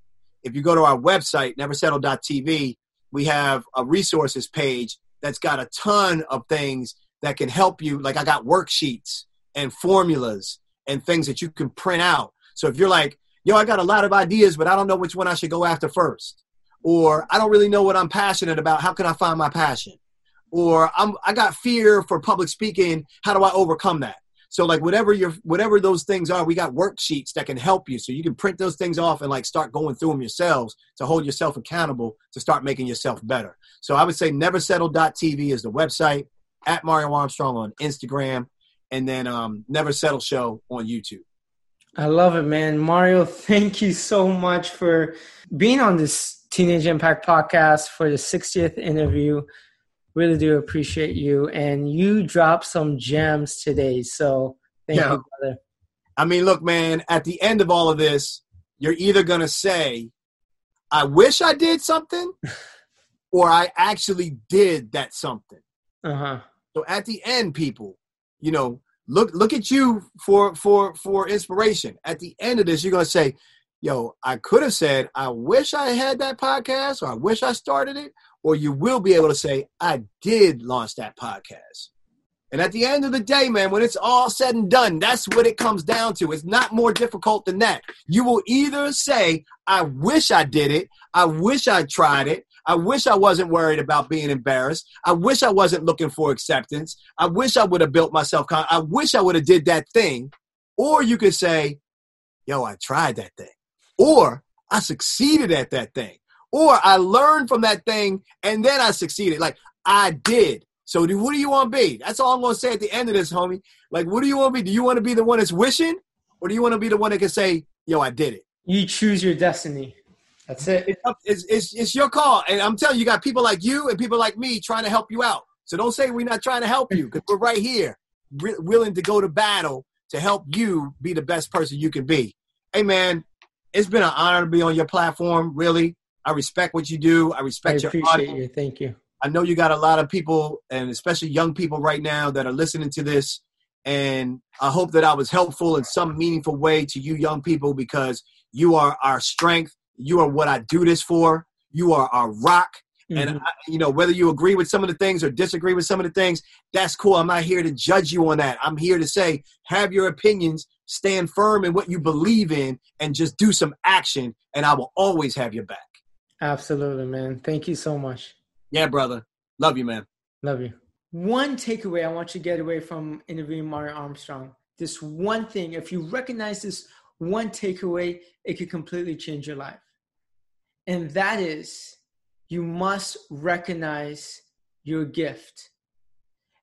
If you go to our website, neversettle.tv, we have a resources page that's got a ton of things that can help you. Like I got worksheets and formulas and things that you can print out. So if you're like, yo, I got a lot of ideas, but I don't know which one I should go after first, or I don't really know what I'm passionate about, how can I find my passion? Or I'm I got fear for public speaking, how do I overcome that? So like whatever your whatever those things are, we got worksheets that can help you. So you can print those things off and like start going through them yourselves to hold yourself accountable to start making yourself better. So I would say neversettle.tv is the website, at Mario Armstrong on Instagram, and then um, Never Settle Show on YouTube. I love it, man. Mario, thank you so much for being on this Teenage Impact Podcast for the 60th interview. Really do appreciate you. And you dropped some gems today. So thank yeah. you, brother. I mean, look, man, at the end of all of this, you're either going to say, I wish I did something, <laughs> or I actually did that something. Uh-huh. So at the end, people, you know, look look at you for for for inspiration. At the end of this, you're gonna say, "Yo, I could have said I wish I had that podcast, or I wish I started it," or you will be able to say, "I did launch that podcast." And at the end of the day, man, when it's all said and done, that's what it comes down to. It's not more difficult than that. You will either say, I wish I did it. I wish I tried it. I wish I wasn't worried about being embarrassed. I wish I wasn't looking for acceptance. I wish I would have built myself. I wish I would have did that thing. Or you could say, yo, I tried that thing. Or I succeeded at that thing. Or I learned from that thing and then I succeeded. Like I did. So do, what do you want to be? That's all I'm going to say at the end of this, homie. Like, what do you want to be? Do you want to be the one that's wishing, or do you want to be the one that can say, "Yo, I did it"? You choose your destiny. That's it. It's, it's, it's, it's your call, and I'm telling you, you got people like you and people like me trying to help you out. So don't say we're not trying to help you because we're right here, re- willing to go to battle to help you be the best person you can be. Hey, man, it's been an honor to be on your platform. Really, I respect what you do. I respect I your audience. you. Thank you. I know you got a lot of people, and especially young people right now, that are listening to this. And I hope that I was helpful in some meaningful way to you, young people, because you are our strength. You are what I do this for. You are our rock. Mm-hmm. And, I, you know, whether you agree with some of the things or disagree with some of the things, that's cool. I'm not here to judge you on that. I'm here to say, have your opinions, stand firm in what you believe in, and just do some action. And I will always have your back. Absolutely, man. Thank you so much. Yeah, brother. Love you, man. Love you. One takeaway I want you to get away from interviewing Mario Armstrong. This one thing, if you recognize this one takeaway, it could completely change your life. And that is you must recognize your gift.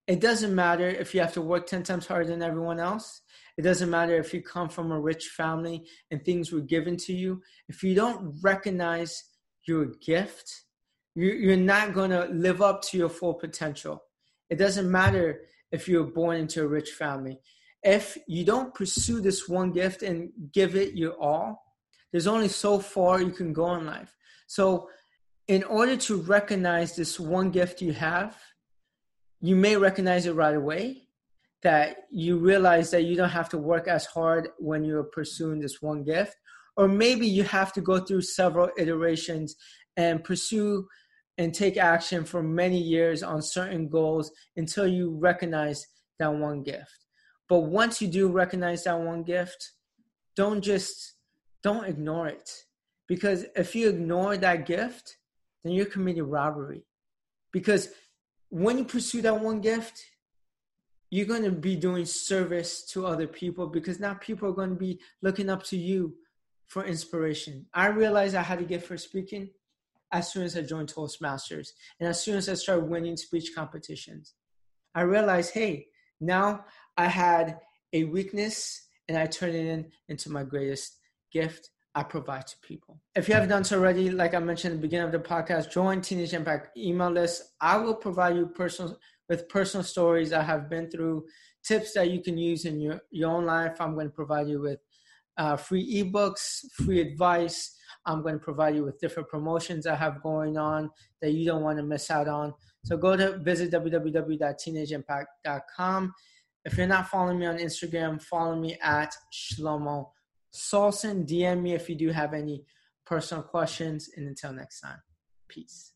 It doesn't matter if you have to work 10 times harder than everyone else. It doesn't matter if you come from a rich family and things were given to you. If you don't recognize your gift, you're not going to live up to your full potential. It doesn't matter if you're born into a rich family. If you don't pursue this one gift and give it your all, there's only so far you can go in life. So, in order to recognize this one gift you have, you may recognize it right away that you realize that you don't have to work as hard when you're pursuing this one gift or maybe you have to go through several iterations and pursue and take action for many years on certain goals until you recognize that one gift. But once you do recognize that one gift, don't just don't ignore it. Because if you ignore that gift, then you're committing robbery. Because when you pursue that one gift, you're going to be doing service to other people because now people are going to be looking up to you for inspiration. I realized I had a gift for speaking as soon as I joined Toastmasters and as soon as I started winning speech competitions. I realized, hey, now I had a weakness and I turned it in into my greatest gift I provide to people. If you haven't done so already, like I mentioned at the beginning of the podcast, join Teenage Impact email list. I will provide you personal with personal stories I have been through, tips that you can use in your, your own life. I'm going to provide you with uh, free ebooks, free advice, I'm going to provide you with different promotions I have going on that you don't want to miss out on. So go to visit www.teenageimpact.com. If you're not following me on Instagram, follow me at Shlomo Solson. DM me if you do have any personal questions. And until next time, peace.